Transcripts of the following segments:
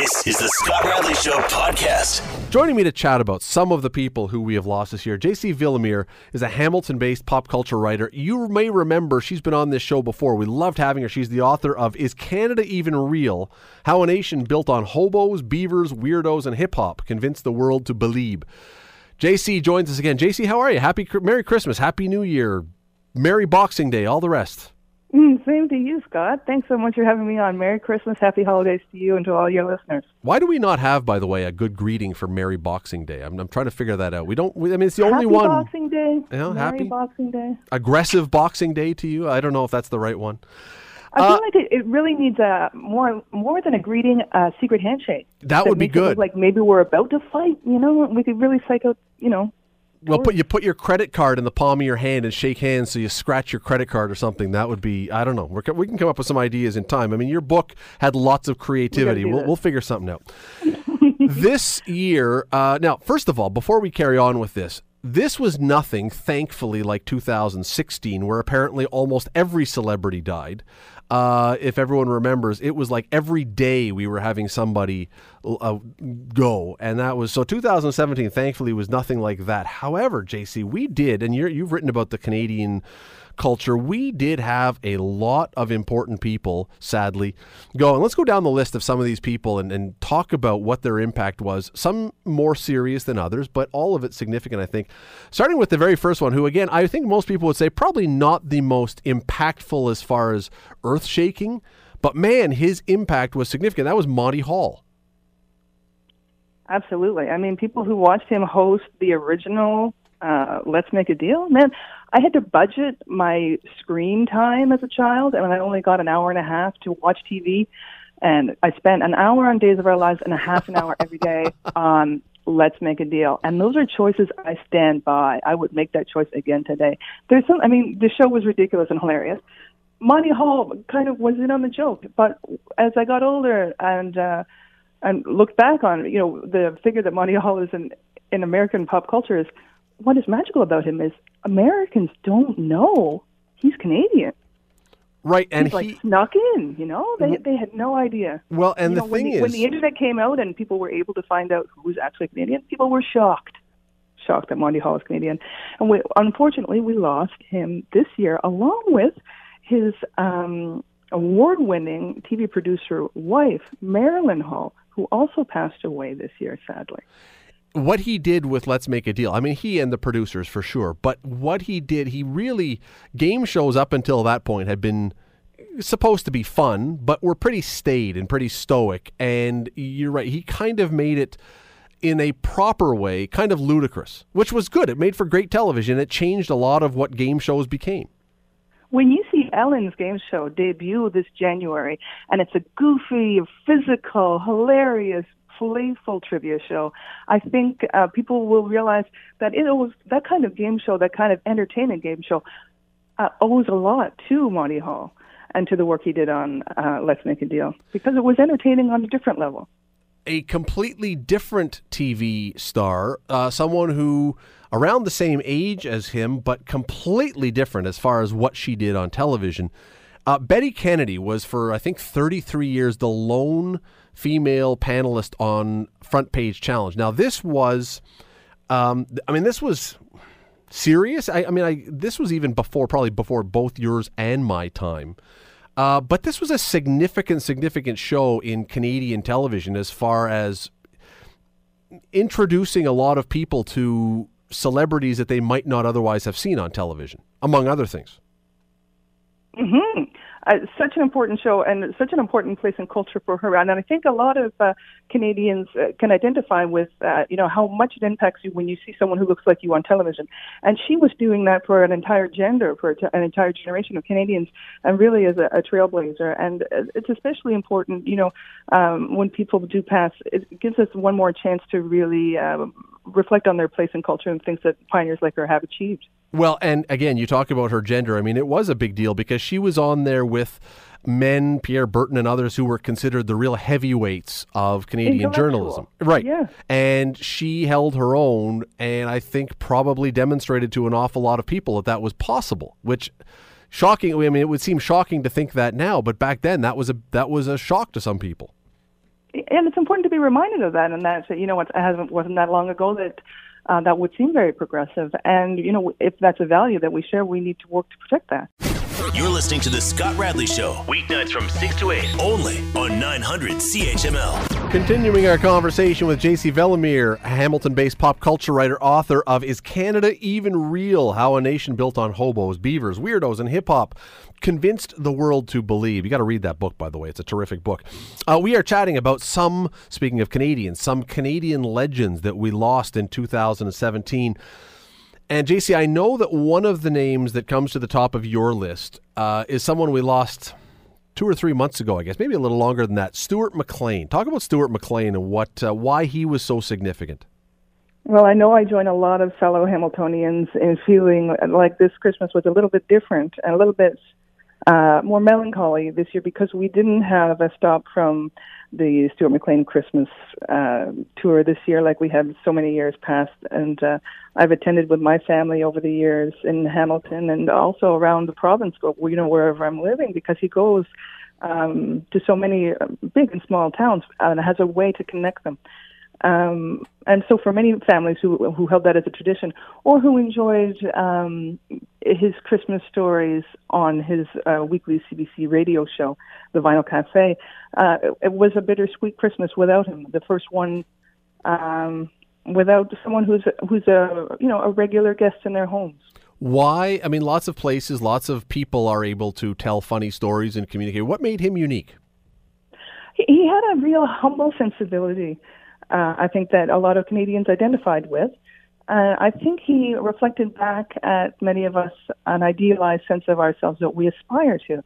This is the Scott Radley Show podcast. Joining me to chat about some of the people who we have lost this year, JC Villamere is a Hamilton based pop culture writer. You may remember she's been on this show before. We loved having her. She's the author of Is Canada Even Real? How a Nation Built on Hobos, Beavers, Weirdos, and Hip Hop Convinced the World to Believe. JC joins us again. JC, how are you? Happy Merry Christmas, Happy New Year, Merry Boxing Day, all the rest. Mm, same to you, Scott. Thanks so much for having me on. Merry Christmas, Happy Holidays to you and to all your listeners. Why do we not have, by the way, a good greeting for Merry Boxing Day? I'm, I'm trying to figure that out. We don't. We, I mean, it's the happy only one. Boxing Day. Know, Merry happy Boxing Day. Aggressive Boxing Day to you. I don't know if that's the right one. I Uh, feel like it, it really needs a more more than a greeting, a secret handshake. That would be makes it look good. Like maybe we're about to fight. You know, we could really psych out. You know, Well, put you put your credit card in the palm of your hand and shake hands, so you scratch your credit card or something. That would be I don't know. We're, we can come up with some ideas in time. I mean, your book had lots of creativity. do We'll, we'll figure something out. this year, uh, now, first of all, before we carry on with this, this was nothing, thankfully, like 2016, where apparently almost every celebrity died. Uh, if everyone remembers, it was like every day we were having somebody uh, go, and that was so. 2017, thankfully, was nothing like that. However, JC, we did, and you're, you've written about the Canadian culture. We did have a lot of important people, sadly, go. And let's go down the list of some of these people and, and talk about what their impact was. Some more serious than others, but all of it significant, I think. Starting with the very first one, who, again, I think most people would say probably not the most impactful as far as earth shaking, but man, his impact was significant. That was Monty Hall. absolutely. I mean, people who watched him host the original uh, Let's Make a Deal, man. I had to budget my screen time as a child, and I only got an hour and a half to watch TV. And I spent an hour on Days of Our Lives and a half an hour every day on Let's Make a Deal. And those are choices I stand by. I would make that choice again today. There's some, I mean, the show was ridiculous and hilarious. Monty Hall kind of was in on the joke, but as I got older and uh, and looked back on, you know, the figure that Monty Hall is in in American pop culture is what is magical about him is Americans don't know he's Canadian. Right, and He's like he snuck in, you know. They they had no idea. well, and You the know, when thing the, is, when the internet came out and people were able to find out who was actually Canadian, people were shocked, shocked that Monty Hall is Canadian. And we, unfortunately, we lost him this year, along with his um, award-winning TV producer wife, Marilyn Hall, who also passed away this year, sadly. What he did with Let's Make a Deal, I mean, he and the producers for sure, but what he did, he really, game shows up until that point had been supposed to be fun, but were pretty staid and pretty stoic. And you're right, he kind of made it in a proper way, kind of ludicrous, which was good. It made for great television. It changed a lot of what game shows became. When you Ellen's game show debut this January, and it's a goofy, physical, hilarious, playful trivia show, I think uh, people will realize that it was that kind of game show, that kind of entertainment game show, uh, owes a lot to Monty Hall and to the work he did on uh, Let's Make a Deal because it was entertaining on a different level. A completely different TV star, uh, someone who around the same age as him, but completely different as far as what she did on television. Uh, Betty Kennedy was for I think 33 years the lone female panelist on Front Page Challenge. Now this was, um, I mean, this was serious. I, I mean, I this was even before, probably before both yours and my time. Uh, but this was a significant, significant show in Canadian television as far as introducing a lot of people to celebrities that they might not otherwise have seen on television, among other things. hmm Uh, such an important show and such an important place in culture for her. And I think a lot of uh, Canadians uh, can identify with, uh, you know, how much it impacts you when you see someone who looks like you on television. And she was doing that for an entire gender, for an entire generation of Canadians, and really is a, a trailblazer. And uh, it's especially important, you know, um, when people do pass, it gives us one more chance to really um, reflect on their place in culture and things that pioneers like her have achieved. Well, and again, you talk about her gender. I mean, it was a big deal because she was on there with men, Pierre Berton and others who were considered the real heavyweights of Canadian journalism. Right. Yeah. And she held her own and I think probably demonstrated to an awful lot of people that that was possible, which shocking. I mean, it would seem shocking to think that now, but back then that was a that was a shock to some people. and it's important to be reminded of that, and that you know it hasn't wasn't that long ago that uh, that would seem very progressive, and you know if that's a value that we share, we need to work to protect that. You're listening to the Scott Radley Show, weeknights from 6 to 8, only on 900 CHML. Continuing our conversation with JC Villamere, Hamilton based pop culture writer, author of Is Canada Even Real? How a Nation Built on Hobos, Beavers, Weirdos, and Hip Hop convinced the world to believe. You got to read that book, by the way. It's a terrific book. Uh, we are chatting about some, speaking of Canadians, some Canadian legends that we lost in 2017. And JC, I know that one of the names that comes to the top of your list uh, is someone we lost two or three months ago, I guess, maybe a little longer than that. Stuart McLean. Talk about Stuart McLean and what uh, why he was so significant. Well, I know I join a lot of fellow Hamiltonians in feeling like this Christmas was a little bit different and a little bit uh, more melancholy this year because we didn't have a stop from the Stuart McLean Christmas uh, tour this year, like we had so many years past. And uh, I've attended with my family over the years in Hamilton and also around the province, but you know wherever I'm living, because he goes um, to so many uh, big and small towns and has a way to connect them. Um, and so, for many families who who held that as a tradition, or who enjoyed um, his Christmas stories on his uh, weekly CBC radio show, The Vinyl Cafe, uh, it was a bittersweet Christmas without him. The first one um, without someone who's who's a you know a regular guest in their homes. Why? I mean, lots of places, lots of people are able to tell funny stories and communicate. What made him unique? He, he had a real humble sensibility uh, I think that a lot of Canadians identified with. Uh, I think he reflected back at many of us an idealized sense of ourselves that we aspire to,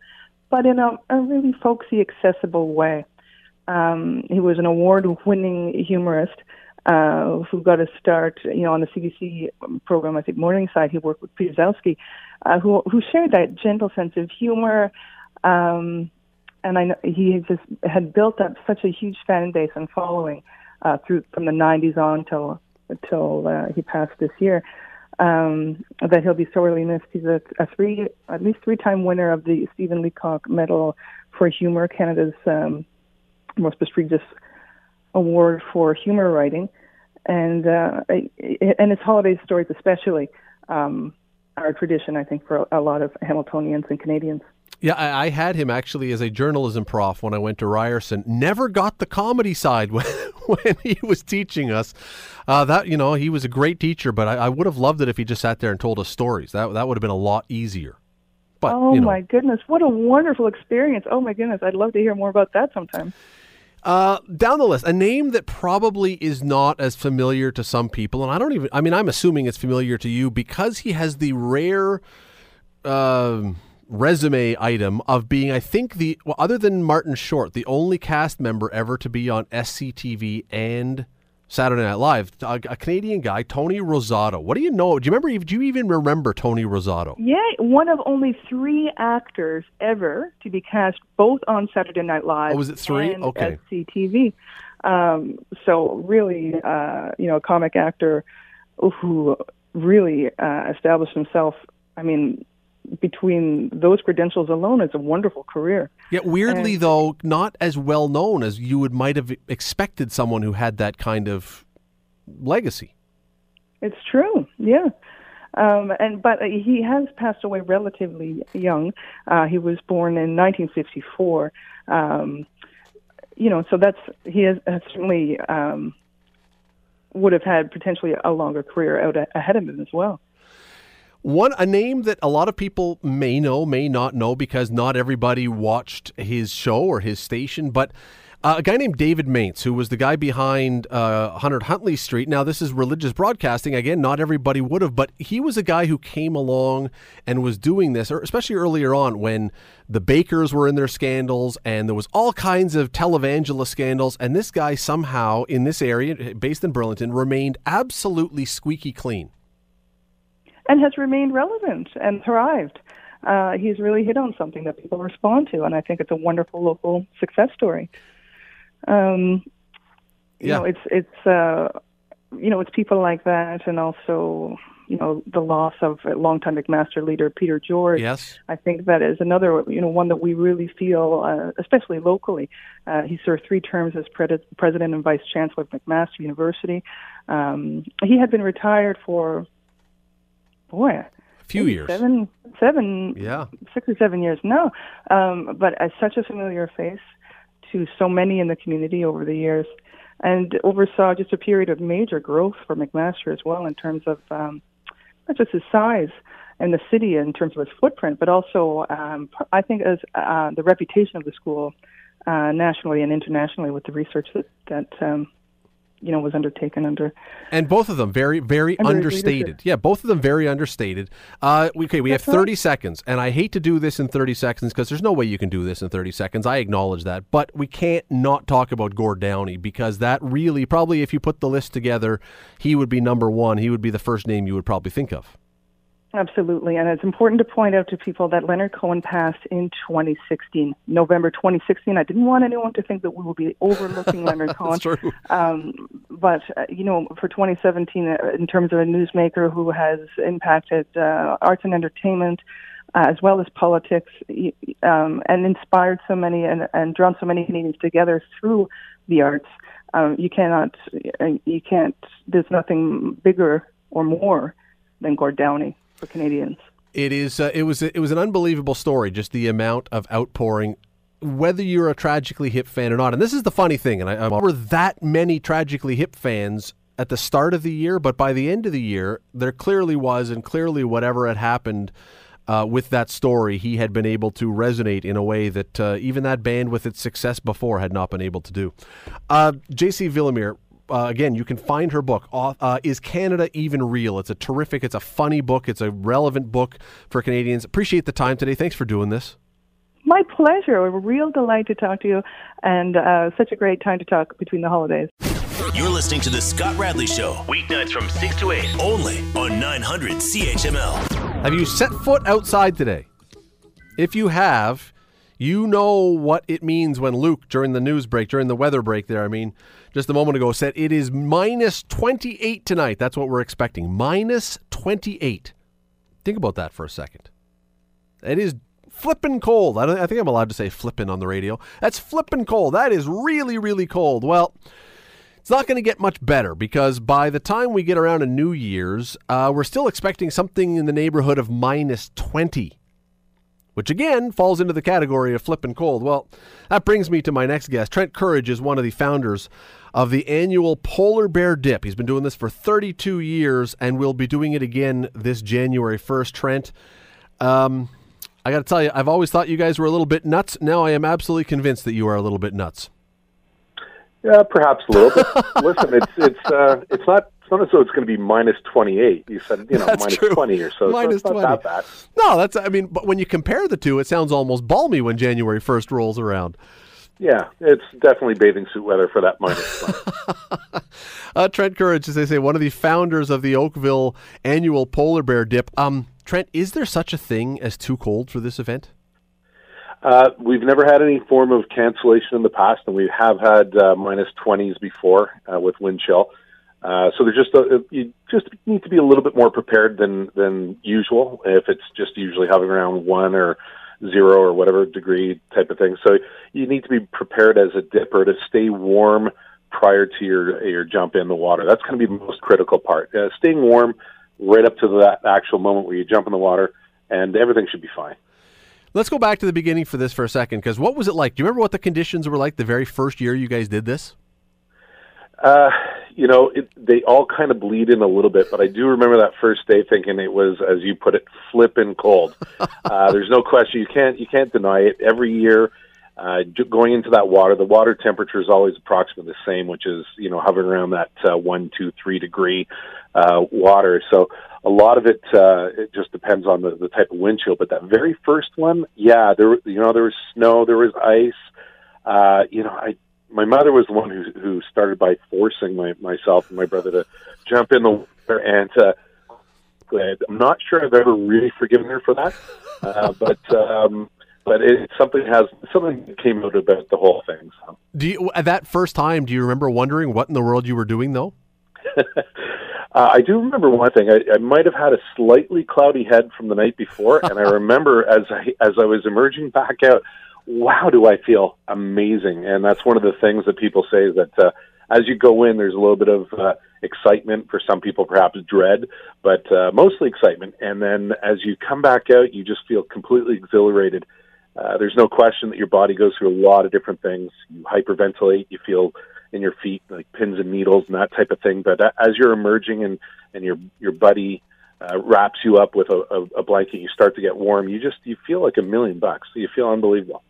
but in a, a really folksy, accessible way. Um, he was an award-winning humorist uh, who got a start, you know, on the CBC program. I think Morningside. He worked with Peter Gzowski, uh, who who shared that gentle sense of humor. Um, and I know he just had built up such a huge fan base and following uh, through from the 90s on till until uh, he passed this year. Um, that he'll be sorely missed. He's a, a three, at least three-time winner of the Stephen Leacock Medal for Humor, Canada's um, most prestigious award for humor writing, and uh, and his holiday stories especially um, are a tradition, I think, for a lot of Hamiltonians and Canadians. Yeah, I, I, had him actually as a journalism prof when I went to Ryerson. Never got the comedy side when, when he was teaching us. Uh, that you know, he was a great teacher, but I, I, would have loved it if he just sat there and told us stories. That that would have been a lot easier. But oh you know. my goodness, what a wonderful experience! Oh my goodness, I'd love to hear more about that sometime. Uh, down the list, a name that probably is not as familiar to some people, and I don't even. I mean, I'm assuming it's familiar to you because he has the rare. Uh, resume item of being, I think, the well, other than Martin Short, the only cast member ever to be on SCTV and Saturday Night Live. A, a, Canadian guy, Tony Rosato. What do you know? Do you remember? Do you even remember Tony Rosato? Yeah, one of only three actors ever to be cast both on Saturday Night Live. Oh, was it three? And okay. SCTV. Um, so really, uh, you know, a comic actor who really uh, established himself. I mean, between those credentials alone, it's a wonderful career. Yet weirdly, and, though, not as well known as you would might have expected someone who had that kind of legacy. It's true, yeah. Um, and but he has passed away relatively young. Uh, he was born in 1954. Um, you know, so that's he has, has certainly um, would have had potentially a longer career out ahead of him as well. One a name that a lot of people may know, may not know, because not everybody watched his show or his station, but. Uh, a guy named David Mainse, who was the guy behind uh, 100 Huntley Street. Now, this is religious broadcasting. Again, not everybody would have, but he was a guy who came along and was doing this, especially earlier on when the Bakkers were in their scandals and there was all kinds of televangelist scandals. And this guy somehow in this area, based in Burlington, remained absolutely squeaky clean and has remained relevant and thrived. Uh, he's really hit on something that people respond to, and I think it's a wonderful local success story. Um, you yeah. know, it's it's uh, you know it's people like that, and also you know, the loss of a longtime McMaster leader Peter George. Yes. I think that is another, you know, one that we really feel, uh, especially locally. Uh, he served three terms as pre- president and vice chancellor of McMaster University. Um, he had been retired for, boy, a few years, seven, seven, yeah, six or seven years. No, Um, but as such a familiar face to so many in the community over the years, and oversaw just a period of major growth for McMaster as well in terms of um, not just his size and the city in terms of its footprint, but also um, I think as uh, the reputation of the school uh, nationally and internationally with the research that that um, you know was undertaken under. And both of them very very understated. Yeah, both of them very understated. Uh, okay, we That's have 30 right. seconds, and I hate to do this in 30 seconds because there's no way you can do this in 30 seconds. I acknowledge that, but we can't not talk about Gord Downie because that really probably if you put the list together, he would be number one. He would be the first name you would probably think of. Absolutely. And it's important to point out to people that Leonard Cohen passed in 2016, November 2016. I didn't want anyone to think that we will be overlooking Leonard Cohen. true. Um, but, uh, you know, for 2017, uh, in terms of a newsmaker who has impacted uh, arts and entertainment, uh, as well as politics, um, and inspired so many and, and drawn so many Canadians together through the arts, um, you cannot, uh, you can't, there's nothing bigger or more than Gord Downie for Canadians. It is. Uh, it was. It was an unbelievable story. Just the amount of outpouring, whether you're a tragically hip fan or not. And this is the funny thing. And I, I remember that many tragically hip fans at the start of the year, but by the end of the year, there clearly was, and clearly whatever had happened. Uh, with that story, he had been able to resonate in a way that uh, even that band, with its success before, had not been able to do. Uh, J.C. Villamere, uh, again, you can find her book. Uh, Is Canada Even Real? It's a terrific, it's a funny book, it's a relevant book for Canadians. Appreciate the time today. Thanks for doing this. My pleasure. A real delight to talk to you, and uh, such a great time to talk between the holidays. You're listening to The Scott Radley Show, weeknights from 6 to 8, only on 900 CHML. Have you set foot outside today? If you have, you know what it means when Luke, during the news break, during the weather break there, I mean, just a moment ago said it is minus 28 tonight. That's what we're expecting. Minus 28. Think about that for a second. It is flippin' cold. I, I think I'm allowed to say flippin' on the radio. That's flippin' cold. That is really, really cold. Well, it's not going to get much better because by the time we get around to New Year's, uh, we're still expecting something in the neighborhood of minus 20 which again falls into the category of flippin' cold. Well, that brings me to my next guest. Trent Courage is one of the founders of the annual Polar Bear Dip. He's been doing this for 32 years and will be doing it again this January 1st. Trent, um, I got to tell you, I've always thought you guys were a little bit nuts. Now I am absolutely convinced that you are a little bit nuts. Yeah, perhaps a little bit. Listen, it's it's uh, it's not it's not as though it's going to be minus 28. You said, you know, minus 20 or so. Minus so 20. No, that's, I mean, but when you compare the two, it sounds almost balmy when January 1st rolls around. Yeah, it's definitely bathing suit weather for that minus uh, Trent Courage, as they say, one of the founders of the Oakville annual polar bear dip. Um, Trent, is there such a thing as too cold for this event? Uh, we've never had any form of cancellation in the past, and we have had uh, minus 20s before uh, with wind chill. Uh, so there's just a, you just need to be a little bit more prepared than than usual if it's just usually hovering around one or zero or whatever degree type of thing. So you need to be prepared as a dipper to stay warm prior to your your jump in the water. That's going to be the most critical part. Uh, staying warm right up to that actual moment where you jump in the water, and everything should be fine. Let's go back to the beginning for this for a second, because what was it like? Do you remember what the conditions were like the very first year you guys did this? Uh, you know, it, they all kind of bleed in a little bit, but I do remember that first day thinking it was, as you put it, flipping cold. uh, there's no question. You can't you can't deny it. Every year, uh, going into that water, the water temperature is always approximately the same, which is you know hovering around that uh, one, two, three degree uh, water. So a lot of it uh, it just depends on the, the type of wind chill. But that very first one, yeah, there you know there was snow, there was ice. Uh, you know, I my mother was the one who who started by forcing my myself and my brother to jump in the water, and uh, I'm not sure I've ever really forgiven her for that, uh, but. Um, but it something has something came out about the whole thing. So. Do you at that first time? Do you remember wondering what in the world you were doing though? Uh, I do remember one thing. I, I might have had a slightly cloudy head from the night before, and I remember as I as I was emerging back out, wow, do I feel amazing! And that's one of the things that people say is that uh, as you go in, there's a little bit of uh, excitement for some people, perhaps dread, but uh, mostly excitement. And then as you come back out, you just feel completely exhilarated. Uh, there's no question that your body goes through a lot of different things. You hyperventilate, you feel in your feet like pins and needles and that type of thing. But as you're emerging and and your your buddy uh, wraps you up with a, a, a blanket, you start to get warm. You just you feel like a million bucks. You feel unbelievable.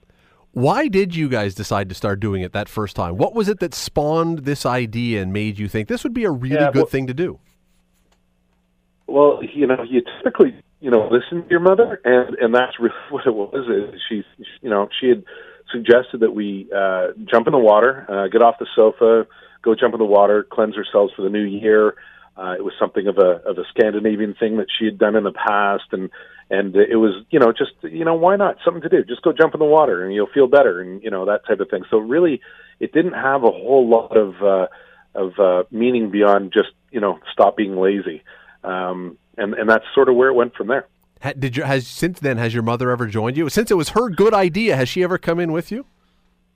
Why did you guys decide to start doing it that first time? What was it that spawned this idea and made you think this would be a really Yeah, good well- thing to do? Well, you know, you typically, you know, listen to your mother, and and that's really what it was. Is she, you know, she had suggested that we uh, jump in the water, uh, get off the sofa, go jump in the water, cleanse ourselves for the new year. Uh, it was something of a of a Scandinavian thing that she had done in the past, and and it was, you know, just you know, why not something to do? Just go jump in the water, and you'll feel better, and you know that type of thing. So really, it didn't have a whole lot of uh, of uh, meaning beyond just you know stop being lazy um, and and that's sort of where it went from there. Did you has since then has your mother ever joined you? Since it was her good idea, has she ever come in with you?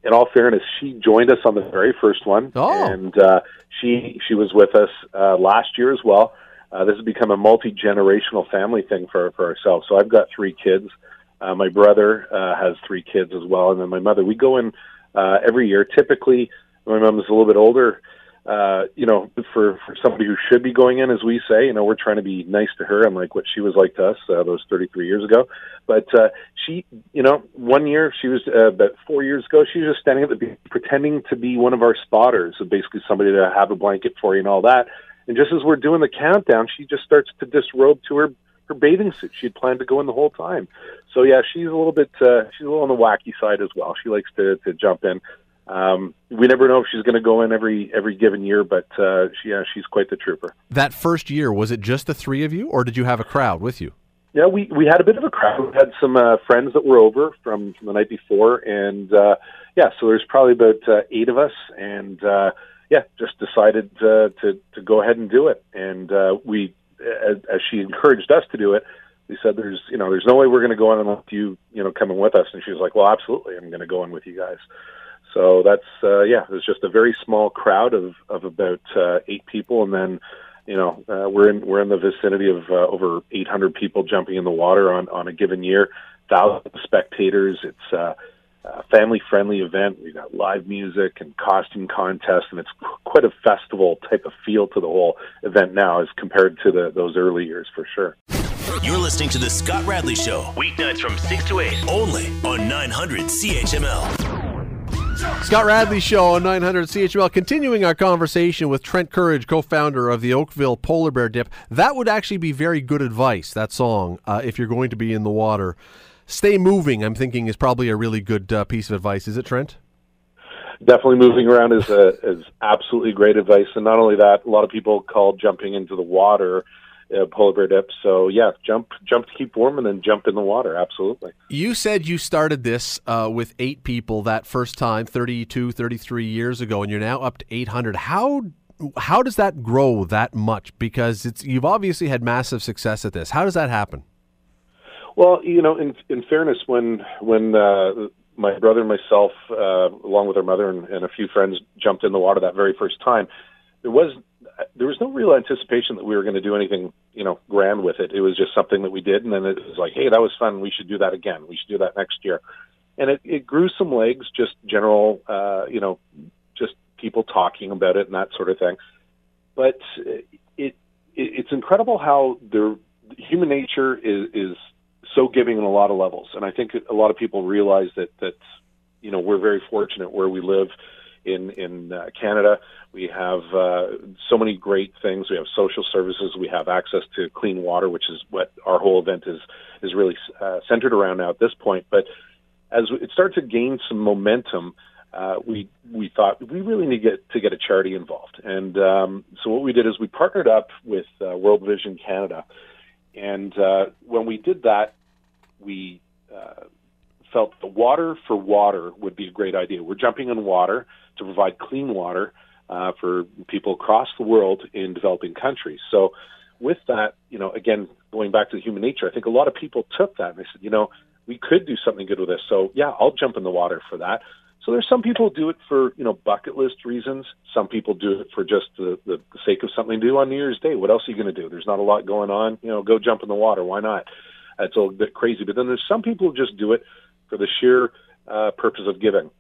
In all fairness, she joined us on the very first one, Oh. and uh, she she was with us uh, last year as well. Uh, this has become a multi generational family thing for for ourselves. So I've got three kids. Uh, my brother uh, has three kids as well, and then my mother. We go in uh, every year. Typically, my mom is a little bit older. Uh, you know, for for somebody who should be going in, as we say, you know, we're trying to be nice to her, unlike what she was like to us uh, those 33 years ago. But uh, she, you know, one year she was uh, about four years ago, she was just standing at the beach pretending to be one of our spotters, so basically somebody to have a blanket for you and all that. And just as we're doing the countdown, she just starts to disrobe to her her bathing suit. She had planned to go in the whole time. So yeah, she's a little bit uh, she's a little on the wacky side as well. She likes to to jump in. Um, we never know if she's going to go in every every given year, but uh, she, yeah, she's quite the trooper. That first year, was it just the three of you, or did you have a crowd with you? Yeah, we we had a bit of a crowd. We had some uh, friends that were over from, from the night before, and uh, yeah, so there's probably about uh, eight of us, and uh, yeah, just decided uh, to to go ahead and do it. And uh, we, as, as she encouraged us to do it, we said, "There's you know, there's no way we're going to go in unless you you know come in with us." And she was like, "Well, absolutely, I'm going to go in with you guys." So that's uh, yeah, it was just a very small crowd of of about uh, eight people, and then you know uh, we're in we're in the vicinity of uh, over 800 people jumping in the water on on a given year, thousands of spectators. It's uh, a family friendly event. We've got live music and costume contests, and it's quite a festival type of feel to the whole event now as compared to the, those early years for sure. You're listening to The Scott Radley Show, weeknights from 6 to 8, only on 900 CHML. Scott Radley Show on 900 CHML. Continuing our conversation with Trent Courage, co-founder of the Oakville Polar Bear Dip. That would actually be very good advice. That song, uh, if you're going to be in the water, stay moving. I'm thinking is probably a really good uh, piece of advice. Is it, Trent? Definitely moving around is a, is absolutely great advice, and not only that, a lot of people call jumping into the water uh, polar bear dip. So yeah, jump jump to keep warm, and then jump in the water. Absolutely. You said you started this uh, with eight people that first time, 32, 33 years ago, and you're now up to 800. How how does that grow that much? Because it's you've obviously had massive success at this. How does that happen? Well, you know, in in fairness, when when uh, my brother and myself, uh, along with our mother and, and a few friends, jumped in the water that very first time, there was there was no real anticipation that we were going to do anything, you know, grand with it. It was just something that we did, and then it was like, hey, that was fun. We should do that again. We should do that next year, and it, it grew some legs. Just general, uh, you know, just people talking about it and that sort of thing. But it, it it's incredible how the human nature is is so giving in a lot of levels, and I think a lot of people realize that that you know we're very fortunate where we live in in uh, Canada. We have uh, so many great things. We have social services. We have access to clean water, which is what our whole event is is really uh, centered around now at this point. But as it started to gain some momentum, uh, we we thought we really need to get to get a charity involved. And um, so what we did is we partnered up with uh, World Vision Canada, and uh, when we did that, we uh, felt the water for water would be a great idea. We're jumping in water to provide clean water uh, for people across the world in developing countries. So, with that, you know, again, going back to the human nature, I think a lot of people took that and they said, you know, we could do something good with this. So, yeah, I'll jump in the water for that. So there's some people do it for you know bucket list reasons. Some people do it for just the, the, sake of something to do on New Year's Day. What else are you going to do? There's not a lot going on. You know, go jump in the water. Why not? It's a little bit crazy. But then there's some people who just do it for the sheer uh, purpose of giving.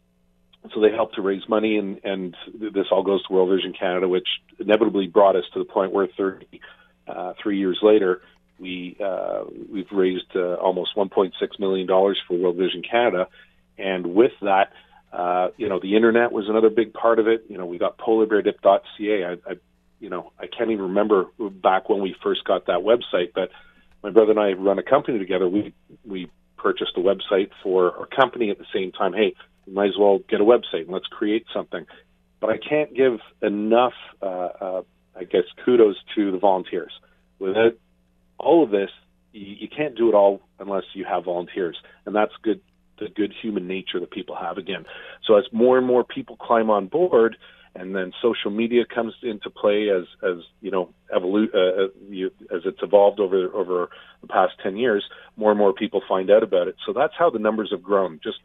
So they help to raise money, and and this all goes to World Vision Canada, which inevitably brought us to the point where 30, uh, three years later, we uh, we've raised uh, almost 1.6 million dollars for World Vision Canada, and with that uh, you know, the internet was another big part of it. You know, we got polarbeardip.ca. I, I, you know, I can't even remember back when we first got that website, but my brother and I run a company together. We we purchased a website for our company at the same time. Hey, we might as well get a website and let's create something. But I can't give enough, uh, uh, I guess, kudos to the volunteers. Without all of this, you, you can't do it all unless you have volunteers, and that's good the good human nature that people have again. So as more and more people climb on board, and then social media comes into play as as you know evolu- uh, uh, you, as it's evolved over over the past 10 years more and more people find out about it. So that's how the numbers have grown. Just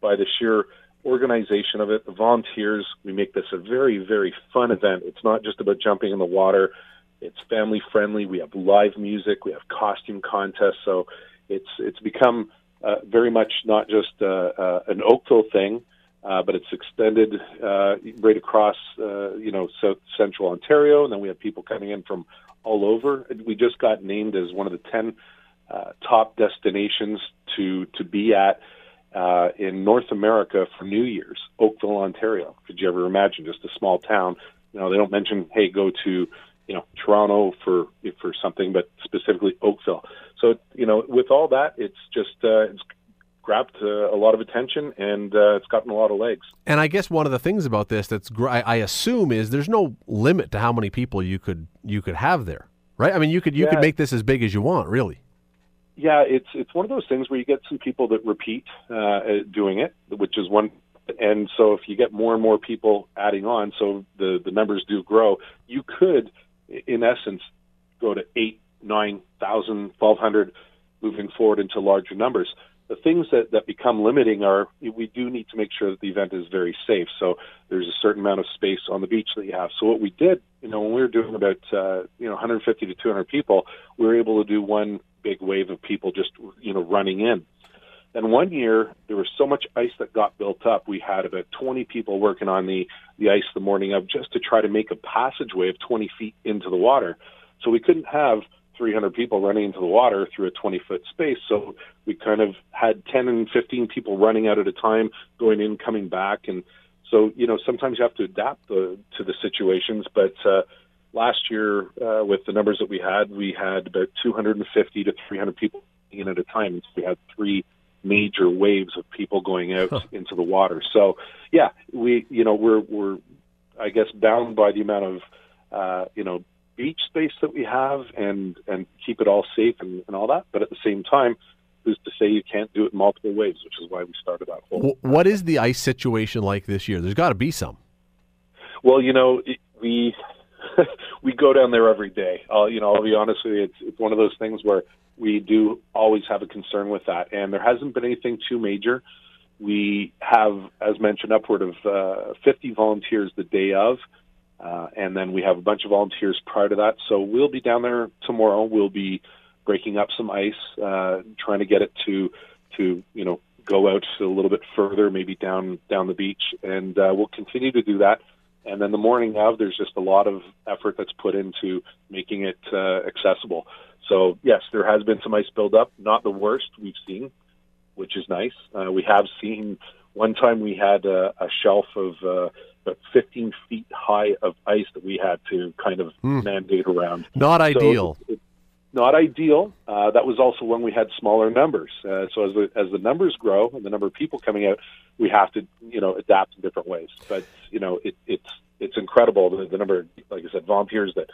by the sheer organization of it the volunteers we make this a very very fun event. It's not just about jumping in the water. It's family friendly we have live music. We have costume contests. So it's it's become uh, very much not just uh, uh, an Oakville thing, uh, but it's extended uh, right across, uh, you know, South Central Ontario, and then we have people coming in from all over. We just got named as one of the ten uh, top destinations to to be at uh, in North America for New Year's, Oakville, Ontario. Could you ever imagine just a small town? You know, they don't mention, hey, go to you know Toronto for for something, but specifically Oakville. So you know, with all that, it's just uh, it's grabbed uh, a lot of attention and uh, it's gotten a lot of legs. And I guess one of the things about this that's gr- I assume is there's no limit to how many people you could you could have there, right? I mean, you could you yeah. could make this as big as you want, really. Yeah, it's it's one of those things where you get some people that repeat uh, doing it, which is one and so if you get more and more people adding on, so the the numbers do grow, you could in essence, go to eight, nine thousand, twelve hundred, moving forward into larger numbers. The things that, that become limiting are we do need to make sure that the event is very safe. So there's a certain amount of space on the beach that you have. So what we did, you know, when we were doing about uh, you know 150 to 200 people, we were able to do one big wave of people just you know running in. And one year, there was so much ice that got built up. We had about 20 people working on the, the ice the morning of just to try to make a passageway of 20 feet into the water. So we couldn't have 300 people running into the water through a 20 foot space. So we kind of had 10 and 15 people running out at a time, going in, coming back. And so, you know, sometimes you have to adapt the, to the situations. But uh, last year, uh, with the numbers that we had, we had about 250 to 300 people in at a time. and So we had three major waves of people going out huh. into the water. So, yeah, we you know we're we're I guess bound by the amount of uh, you know beach space that we have and and keep it all safe and, and all that. But at the same time, who's to say you can't do it multiple ways, which is why we started that whole. What is the ice situation like this year? There's got to be some. Well, you know, we we go down there every day. I'll, you know, I'll be honest with you. It's it's one of those things where we do always have a concern with that. And there hasn't been anything too major. We have, as mentioned, upward of uh, 50 volunteers the day of, uh, and then we have a bunch of volunteers prior to that. So we'll be down there tomorrow. We'll be breaking up some ice, uh, trying to get it to to you know go out a little bit further, maybe down down the beach, and uh, we'll continue to do that. And then the morning of, there's just a lot of effort that's put into making it uh, accessible. So yes, there has been some ice buildup. Not the worst we've seen, which is nice. Uh, we have seen one time we had a, a shelf of uh, about 15 feet high of ice that we had to kind of mm. mandate around. Not ideal. So it, not ideal. Uh, that was also when we had smaller numbers. Uh, so as the as the numbers grow and the number of people coming out, we have to you know adapt in different ways. But you know it, it's it's incredible the, the number, like I said, volunteers that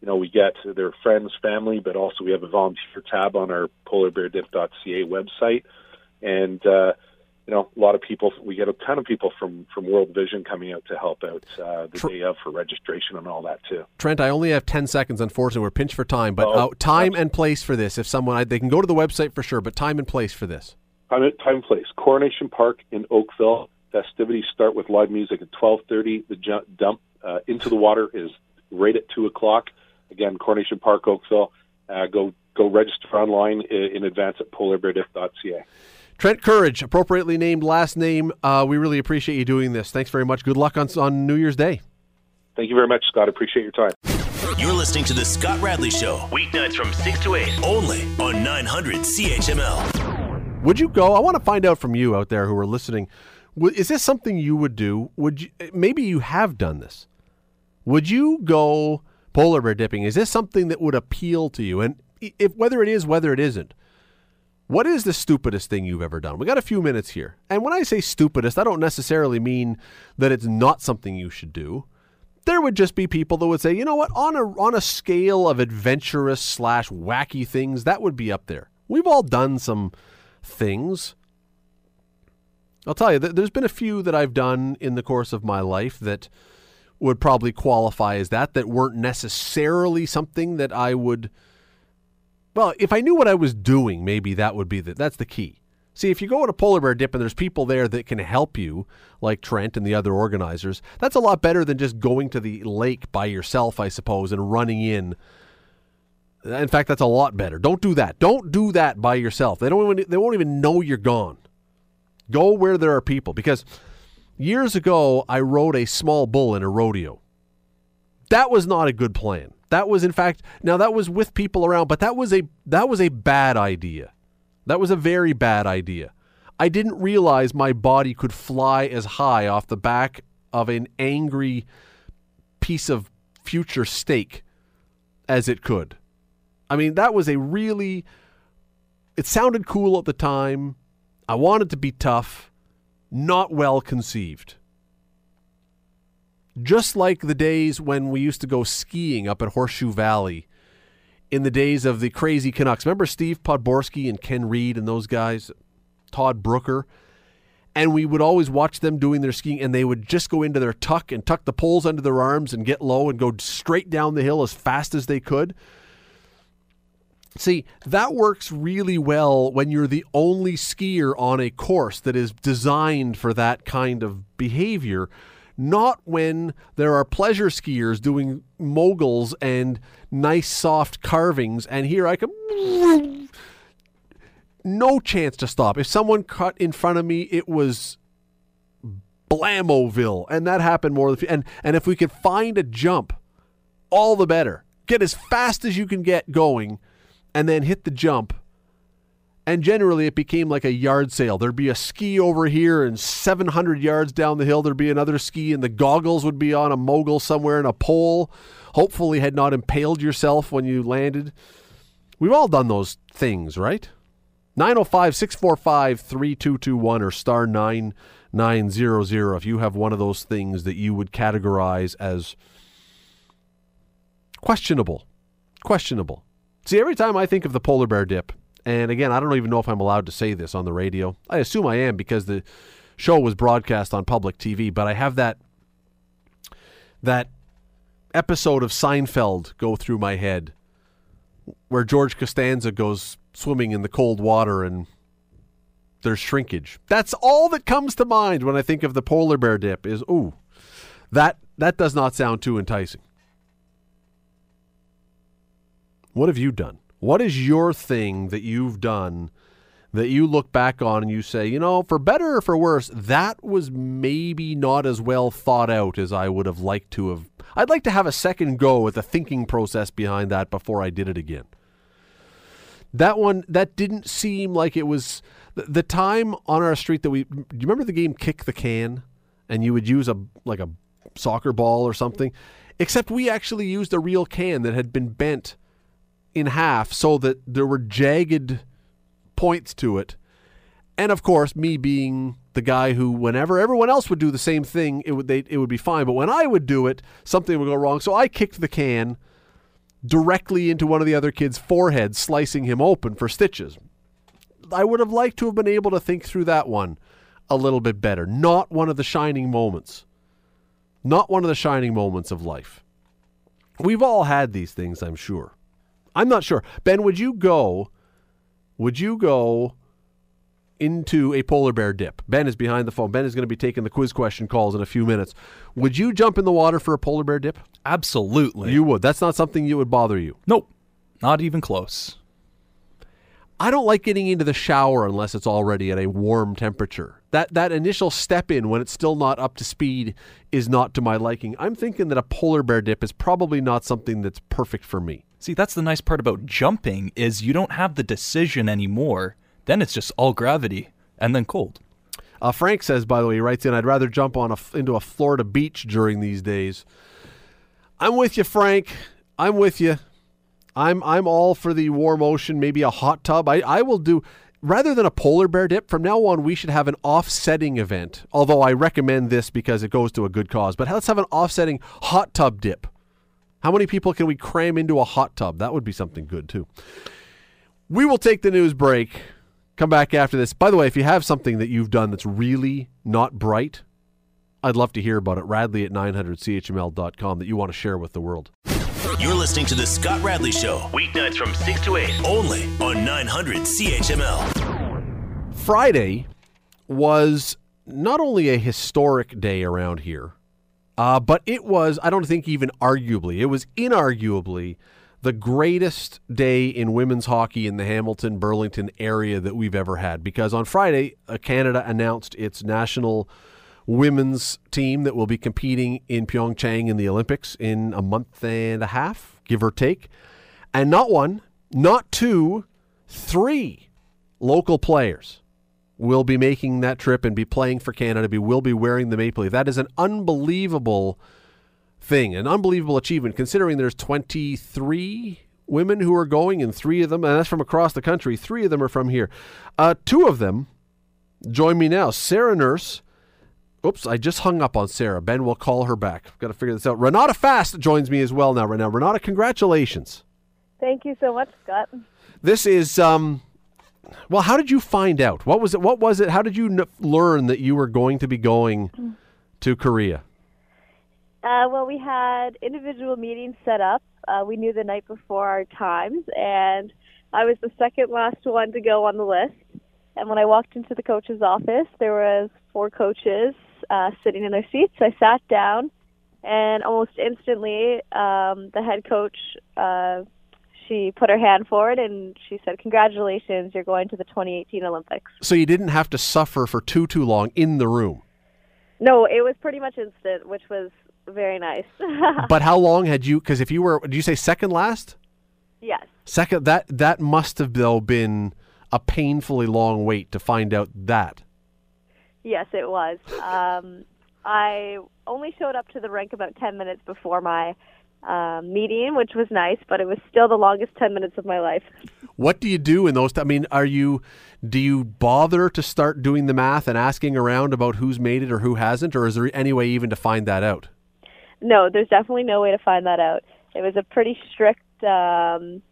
you know, we get their friends, family, but also we have a volunteer tab on our polarbeardip.ca website. And, uh, you know, a lot of people. We get a ton of people from from World Vision coming out to help out uh, the Tr- day of for registration and all that too. Trent, I only have 10 seconds. Unfortunately, we're pinched for time, but Oh, uh, time and place for this. If someone, I, they can go to the website for sure, but time and place for this. Time, time and place. Coronation Park in Oakville. Festivities start with live music at twelve thirty. The ju- dump uh, into the water is right at two o'clock. Again, Coronation Park, Oakville. Uh, go go register online in, in advance at polarbeardip.ca. Trent Courage, appropriately named last name. Uh, we really appreciate you doing this. Thanks very much. Good luck on, on New Year's Day. Thank you very much, Scott. Appreciate your time. You're listening to The Scott Radley Show, weeknights from 6 to 8, only on 900 CHML. Would you go? I want to find out from you out there who are listening. Is this something you would do? Would you? Maybe you have done this. Would you go polar bear dipping? Is this something that would appeal to you? And if whether it is, whether it isn't, what is the stupidest thing you've ever done? We got a few minutes here, and when I say stupidest, I don't necessarily mean that it's not something you should do. There would just be people that would say, you know what, on a on a scale of adventurous slash wacky things, that would be up there. We've all done some things. I'll tell you, th- there's been a few that I've done in the course of my life that would probably qualify as that, that weren't necessarily something that I would. Well, if I knew what I was doing, maybe that would be the that's the key. See, if you go on a polar bear dip and there's people there that can help you, like Trent and the other organizers, that's a lot better than just going to the lake by yourself, I suppose, and running in. In fact, that's a lot better. Don't do that. Don't do that by yourself. They don't even they won't even know you're gone. Go where there are people because years ago I rode a small bull in a rodeo. That was not a good plan. That was in fact now that was with people around, but that was a that was a bad idea. That was a very bad idea. I didn't realize my body could fly as high off the back of an angry piece of future steak as it could. I mean, that was a really it sounded cool at the time. I wanted to be tough, not well conceived. Just like the days when we used to go skiing up at Horseshoe Valley in the days of the crazy Canucks. Remember Steve Podborski and Ken Read and those guys, Todd Brooker? And we would always watch them doing their skiing, and they would just go into their tuck and tuck the poles under their arms and get low and go straight down the hill as fast as they could. See, that works really well when you're the only skier on a course that is designed for that kind of behavior, not when there are pleasure skiers doing moguls and nice soft carvings. And here I can. No chance to stop. If someone cut in front of me, it was Blamoville, and that happened more than and and if we could find a jump, all the better. Get as fast as you can get going, and then hit the jump. And generally, it became like a yard sale. There'd be a ski over here, and 700 yards down the hill, there'd be another ski, and the goggles would be on a mogul somewhere in a pole. Hopefully, had not impaled yourself when you landed. We've all done those things, right? 905 645 3221 or star 9900 if you have one of those things that you would categorize as questionable. Questionable. See, every time I think of the polar bear dip, and again, I don't even know if I'm allowed to say this on the radio. I assume I am because the show was broadcast on public TV, but I have that that episode of Seinfeld go through my head where George Costanza goes swimming in the cold water and there's shrinkage. That's all that comes to mind when I think of the polar bear dip is ooh, that that does not sound too enticing. What have you done? What is your thing that you've done that you look back on and you say, you know, for better or for worse, that was maybe not as well thought out as I would have liked to have. I'd like to have a second go at the thinking process behind that before I did it again. That one, that didn't seem like it was the, time on our street that we. Do you remember the game Kick the Can? And you would use a like a soccer ball or something, except we actually used a real can that had been bent in half so that there were jagged points to it. And of course, me being the guy who, whenever everyone else would do the same thing, it would they, it would be fine. But when I would do it, something would go wrong. So I kicked the can directly into one of the other kids' foreheads, slicing him open for stitches. I would have liked to have been able to think through that one a little bit better. Not one of the shining moments. Not one of the shining moments of life. We've all had these things, I'm sure. I'm not sure. Ben, would you go? Would you go into a polar bear dip? Ben is behind the phone. Ben is going to be taking the quiz question calls in a few minutes. Would you jump in the water for a polar bear dip? Absolutely. You would. That's not something that would bother you. Nope. Not even close. I don't like getting into the shower unless it's already at a warm temperature. That that initial step in when it's still not up to speed is not to my liking. I'm thinking that a polar bear dip is probably not something that's perfect for me. See, that's the nice part about jumping is you don't have the decision anymore. Then it's just all gravity and then cold. Uh, Frank says, by the way, he writes in, I'd rather jump on a, into a Florida beach during these days. I'm with you, Frank. I'm with you. I'm I'm all for the warm ocean, maybe a hot tub. I, I will do rather than a polar bear dip, from now on we should have an offsetting event. Although I recommend this because it goes to a good cause. But let's have an offsetting hot tub dip. How many people can we cram into a hot tub? That would be something good too. We will take the news break. Come back after this. By the way, if you have something that you've done that's really not bright, I'd love to hear about it. Radley at 900CHML.com that you want to share with the world. You're listening to The Scott Radley Show, weeknights from 6 to 8, only on 900 CHML. Friday was not only a historic day around here, uh, but it was, I don't think even arguably, it was inarguably the greatest day in women's hockey in the Hamilton Burlington area that we've ever had. Because on Friday, uh, Canada announced its national women's team that will be competing in Pyeongchang in the Olympics in a month and a half, give or take. And not one, not two, three local players will be making that trip and be playing for Canada, be will be wearing the maple leaf. That is an unbelievable thing, an unbelievable achievement considering there's 23 women who are going and three of them and that's from across the country. Three of them are from here. Uh, two of them join me now. Sarah Nurse Oops, I just hung up on Sarah. Ben will call her back. I've got to figure this out. Renata Fast joins me as well now. Right now, Renata, congratulations. Thank you so much, Scott. This is um, well. How did you find out? What was it? What was it? How did you n- learn that you were going to be going to Korea? Uh, well, we had individual meetings set up. Uh, we knew the night before our times, and I was the second last one to go on the list. And when I walked into the coach's office, there was four coaches uh, sitting in their seats. I sat down, and almost instantly, um, the head coach uh, she put her hand forward and she said, "Congratulations, you're going to the 2018 Olympics." So you didn't have to suffer for too too long in the room. No, it was pretty much instant, which was very nice. but how long had you? Because if you were, did you say second last? Yes. Second. That that must have though been a painfully long wait to find out that. Yes, it was. Um, I only showed up to the rink about 10 minutes before my um, meeting, which was nice, but it was still the longest 10 minutes of my life. What do you do in those? T- I mean, are you do you bother to start doing the math and asking around about who's made it or who hasn't, or is there any way even to find that out? No, there's definitely no way to find that out. It was a pretty strict um,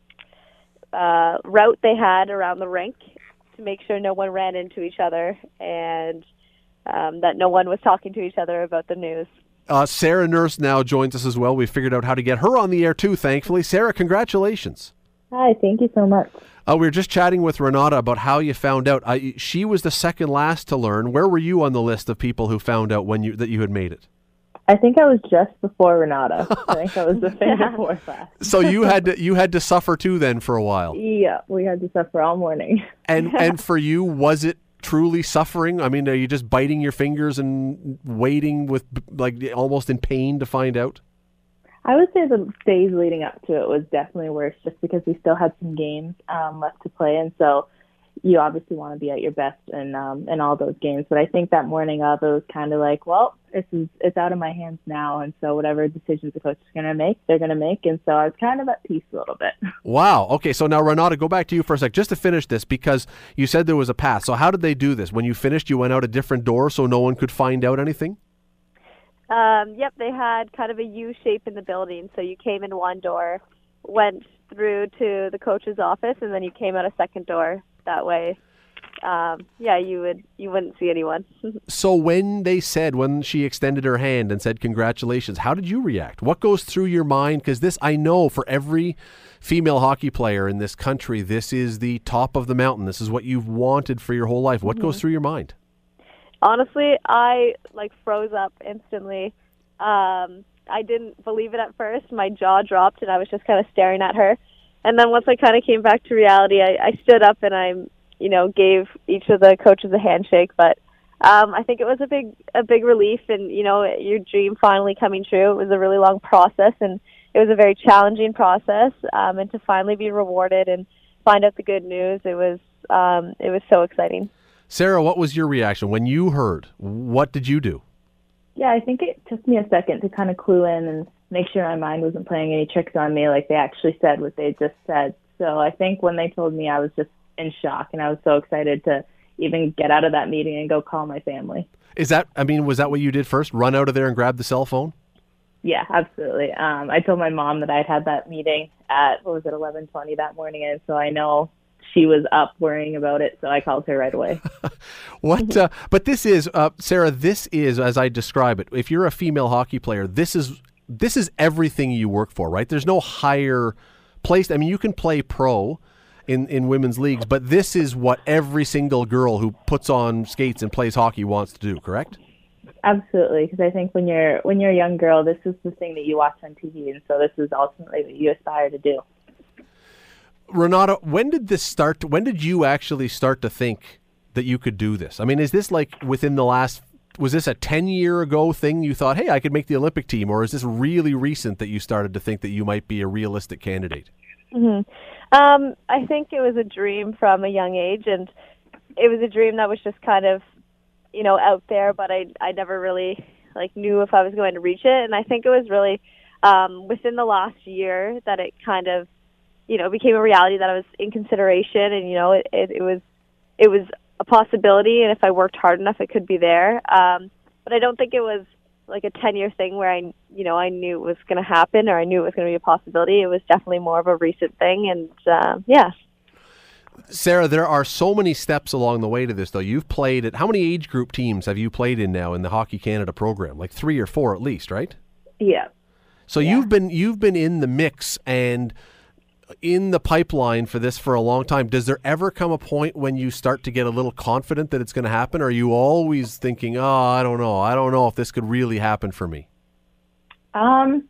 uh, route they had around the rink to make sure no one ran into each other and um, that no one was talking to each other about the news. Uh, Sarah Nurse now joins us as well. We figured out how to get her on the air too, thankfully. Sarah, congratulations. Hi, thank you so much. Uh, we were just chatting with Renata about how you found out. I, she was the second last to learn. Where were you on the list of people who found out when you that you had made it? I think I was just before Renata. I think I was the thing before that. So you had to you had to suffer too then for a while. Yeah, we had to suffer all morning. And and for you, was it truly suffering? I mean, are you just biting your fingers and waiting with like almost in pain to find out? I would say the days leading up to it was definitely worse, just because we still had some games um, left to play, and so you obviously want to be at your best in um, in all those games. But I think that morning of it was kind of like, well, this is it's out of my hands now, and so whatever decisions the coach is going to make, they're going to make, and so I was kind of at peace a little bit. Wow. Okay. So now Renata, go back to you for a sec, just to finish this, because you said there was a path. So how did they do this? When you finished, you went out a different door, so no one could find out anything. Um, yep, they had kind of a U shape in the building, so you came in one door, went through to the coach's office, and then you came out a second door that way. um, yeah, you would you wouldn't see anyone. so when they said when she extended her hand and said congratulations, how did you react? What goes through your mind? Because this, I know, for every female hockey player in this country, this is the top of the mountain. This is what you've wanted for your whole life. What mm-hmm. goes through your mind? Honestly, I like froze up instantly. Um, I didn't believe it at first. My jaw dropped, and I was just kind of staring at her. And then once I kind of came back to reality, I, I stood up and I, you know, gave each of the coaches a handshake. But um, I think it was a big, a big relief, and you know, your dream finally coming true. It was a really long process, and it was a very challenging process. Um, and to finally be rewarded and find out the good news, it was, um, it was so exciting. Sarah, what was your reaction when you heard? What did you do? Yeah, I think it took me a second to kind of clue in and make sure my mind wasn't playing any tricks on me, like they actually said what they just said. So I think when they told me, I was just in shock, and I was so excited to even get out of that meeting and go call my family. Is that? I mean, was that what you did first? Run out of there and grab the cell phone? Yeah, absolutely. Um, I told my mom that I'd had that meeting at what was it, eleven twenty that morning, and so I know she was up worrying about it, so I called her right away. what? Uh, but this is uh, Sarah. This is as I describe it. If you're a female hockey player, this is this is everything you work for, right? There's no higher place. I mean, you can play pro in in women's leagues, but this is what every single girl who puts on skates and plays hockey wants to do. Correct? Absolutely, because I think when you're when you're a young girl, this is the thing that you watch on TV, and so this is ultimately what you aspire to do. Renata, when did this start? When did you actually start to think that you could do this? I mean, is this like within the last? Was this a ten year ago thing? You thought, hey, I could make the Olympic team, or is this really recent that you started to think that you might be a realistic candidate? Mm-hmm. Um, I think it was a dream from a young age, and it was a dream that was just kind of, you know, out there, but I I never really like knew if I was going to reach it, and I think it was really um, within the last year that it kind of you know, it became a reality that I was in consideration, and you know, it, it, it was it was a possibility, and if I worked hard enough, it could be there. Um, but I don't think it was like a ten year thing where I, you know, I knew it was going to happen or I knew it was going to be a possibility. It was definitely more of a recent thing, and uh, yeah. Sarah, there are so many steps along the way to this, though. You've played at how many age group teams have you played in now in the Hockey Canada program? Like three or four at least, right? Yeah. So yeah. you've been you've been in the mix and in the pipeline for this for a long time. Does there ever come a point when you start to get a little confident that it's going to happen? Or are you always thinking, oh, I don't know. I don't know if this could really happen for me? Um,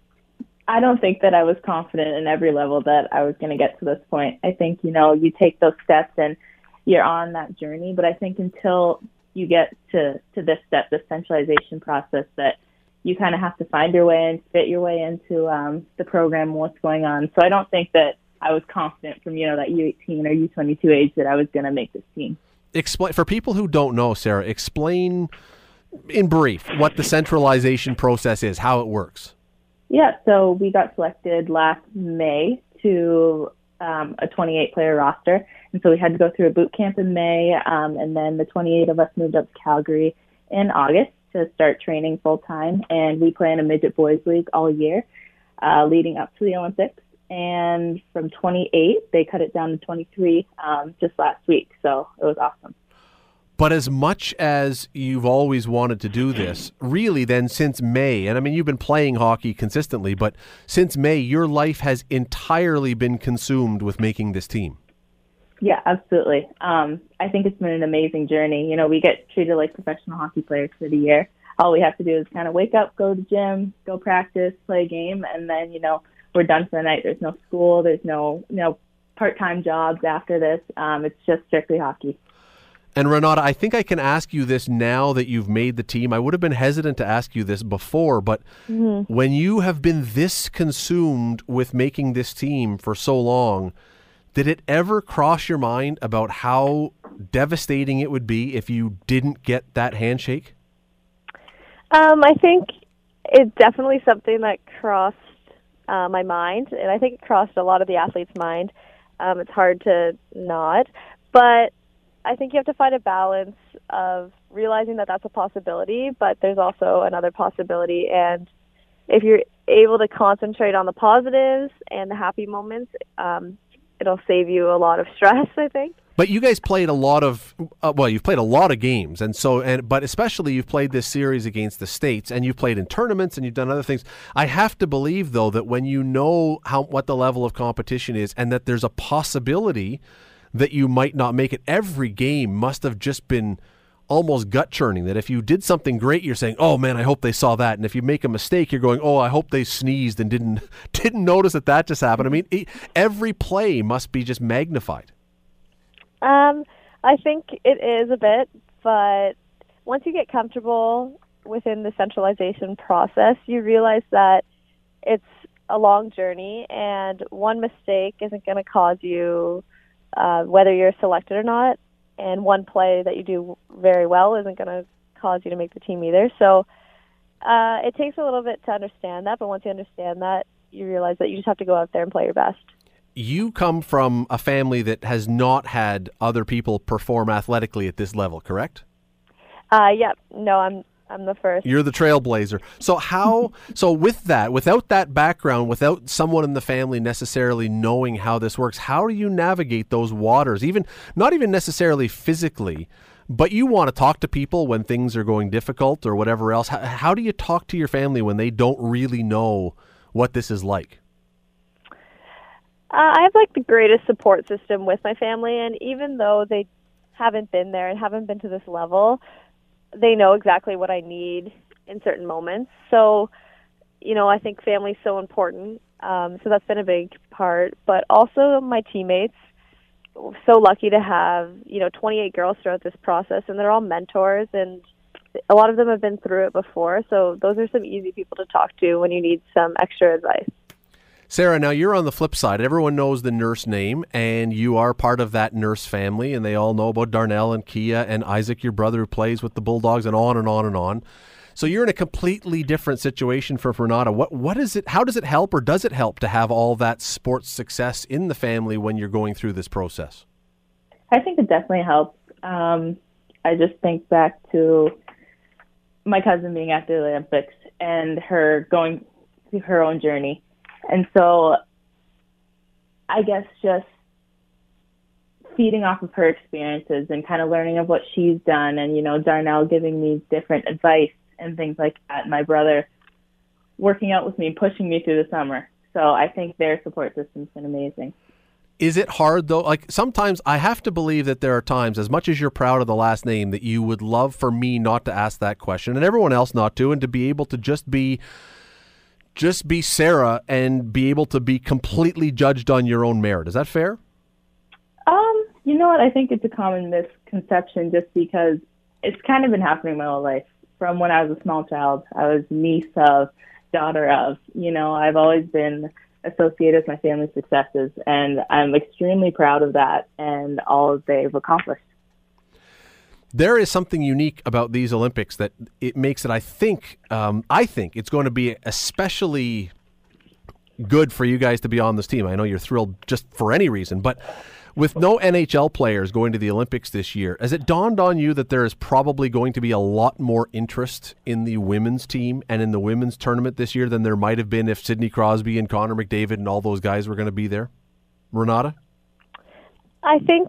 I don't think that I was confident in every level that I was going to get to this point. I think, you know, you take those steps and you're on that journey. But I think until you get to, to this step, the centralization process, that you kind of have to find your way and fit your way into um, the program, what's going on. So I don't think that I was confident from you know that U18 or U22 age that I was going to make this team. Explain for people who don't know, Sarah. Explain in brief what the centralization process is, how it works. Yeah, so we got selected last May to um, a 28 player roster, and so we had to go through a boot camp in May, um, and then the 28 of us moved up to Calgary in August to start training full time, and we play in a midget boys league all year, uh, leading up to the Olympics and from 28 they cut it down to 23 um, just last week. So it was awesome. But as much as you've always wanted to do this really then since may and i mean you've been playing hockey consistently but since may your life has entirely been consumed with making this team. Yeah absolutely. Um, i think it's been an amazing journey. You know we get treated like professional hockey players for the year. All we have to do is kind of wake up go to the gym go practice play a game and then you know we're done for the night. There's no school. There's no you know part-time jobs after this. Um, it's just strictly hockey. And Renata, I think I can ask you this now that you've made the team. I would have been hesitant to ask you this before, but mm-hmm. when you have been this consumed with making this team for so long, did it ever cross your mind about how devastating it would be if you didn't get that handshake? Um, I think it's definitely something that crossed uh, my mind, and I think it crossed a lot of the athletes' mind. Um, it's hard to not, but I think you have to find a balance of realizing that that's a possibility, but there's also another possibility, and if you're able to concentrate on the positives and the happy moments, um, it'll save you a lot of stress. I think. But you guys played a lot of uh, well, you've played a lot of games, and so and but especially you've played this series against the states, and you've played in tournaments, and you've done other things. I have to believe though that when you know how what the level of competition is, and that there's a possibility that you might not make it, every game must have just been almost gut churning that if you did something great you're saying oh man i hope they saw that. And if you make a mistake you're going oh i hope they sneezed and didn't didn't notice that that just happened. I mean every play must be just magnified um i think it is a bit but once you get comfortable within the centralization process you realize that it's a long journey and one mistake isn't going to cause you uh, whether you're selected or not and one play that you do very well isn't going to cause you to make the team either. So uh, it takes a little bit to understand that, but once you understand that, you realize that you just have to go out there and play your best. You come from a family that has not had other people perform athletically at this level, correct? Uh, yep. No, I'm I'm the first. You're the trailblazer. So how? so with that, without that background, without someone in the family necessarily knowing how this works, how do you navigate those waters? Even not even necessarily physically, but you want to talk to people when things are going difficult or whatever else. How, how do you talk to your family when they don't really know what this is like? Uh, I have like the greatest support system with my family, and even though they haven't been there and haven't been to this level, they know exactly what I need in certain moments. So, you know, I think family's so important. Um, so that's been a big part. But also my teammates, so lucky to have, you know, 28 girls throughout this process, and they're all mentors, and a lot of them have been through it before. So those are some easy people to talk to when you need some extra advice. Sarah, now you're on the flip side. Everyone knows the nurse name, and you are part of that nurse family, and they all know about Darnell and Kia and Isaac, your brother who plays with the Bulldogs, and on and on and on. So you're in a completely different situation for Renata. What what is it? How does it help, or does it help to have all that sports success in the family when you're going through this process? I think it definitely helps. Um, I just think back to my cousin being at the Olympics and her going through her own journey and so I guess just feeding off of her experiences and kind of learning of what she's done and, you know, Darnell giving me different advice and things like that. My brother working out with me, pushing me through the summer. So I think their support system's been amazing. Is it hard though? Like sometimes I have to believe that there are times, as much as you're proud of the last name, that you would love for me not to ask that question and everyone else not to, and to be able to just be just be Sarah and be able to be completely judged on your own merit. Is that fair? Um, you know what? I think it's a common misconception just because it's kind of been happening my whole life. From when I was a small child, I was niece of, daughter of. You know, I've always been associated with my family's successes, and I'm extremely proud of that and all they've accomplished there is something unique about these Olympics that it makes it. I think. Um, I think it's going to be especially good for you guys to be on this team. I know you're thrilled just for any reason, but with no NHL players going to the Olympics this year, has it dawned on you that there is probably going to be a lot more interest in the women's team and in the women's tournament this year than there might have been if Sidney Crosby and Connor McDavid and all those guys were going to be there? Renata? I think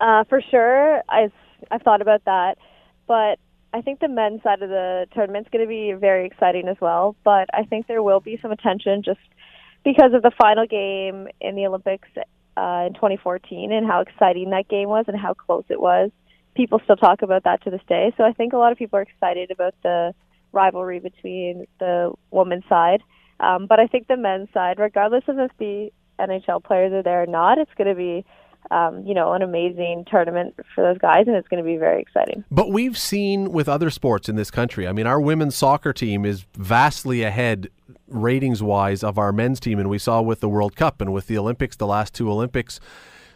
uh, for sure. I I've thought about that, but I think the men's side of the tournament's going to be very exciting as well. But I think there will be some attention just because of the final game in the Olympics uh, in 2014 and how exciting that game was and how close it was. People still talk about that to this day. So I think a lot of people are excited about the rivalry between the women's side. Um, but I think the men's side, regardless of if the NHL players are there or not, it's going to be um, you know, an amazing tournament for those guys, and it's going to be very exciting. But we've seen with other sports in this country. I mean, our women's soccer team is vastly ahead ratings wise of our men's team, and we saw with the World Cup and with the Olympics, the last two Olympics.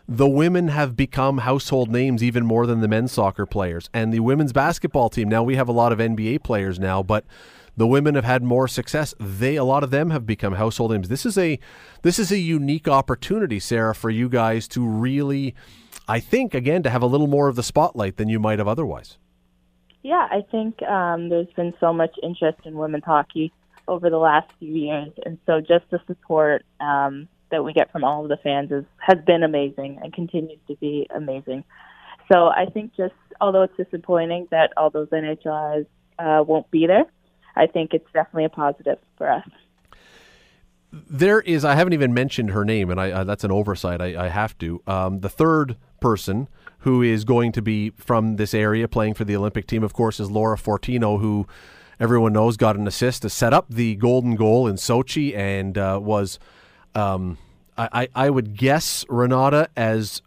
The women have become household names even more than the men's soccer players. And the women's basketball team, now we have a lot of NBA players now, but the women have had more success. They a lot of them have become household names. This is a this is a unique opportunity, Sarah, for you guys to really, I think, again, to have a little more of the spotlight than you might have otherwise. Yeah, I think um, there's been so much interest in women's hockey over the last few years, and so just the support um, that we get from all of the fans is has been amazing and continues to be amazing. So I think just although it's disappointing that all those NHLs uh, won't be there, I think it's definitely a positive for us. There is, I haven't even mentioned her name, and I, uh, that's an oversight. I, I have to. Um, the third person who is going to be from this area playing for the Olympic team, of course, is Laura Fortino, who everyone knows got an assist to set up the golden goal in Sochi and uh, was, um, I, I would guess, Renata, as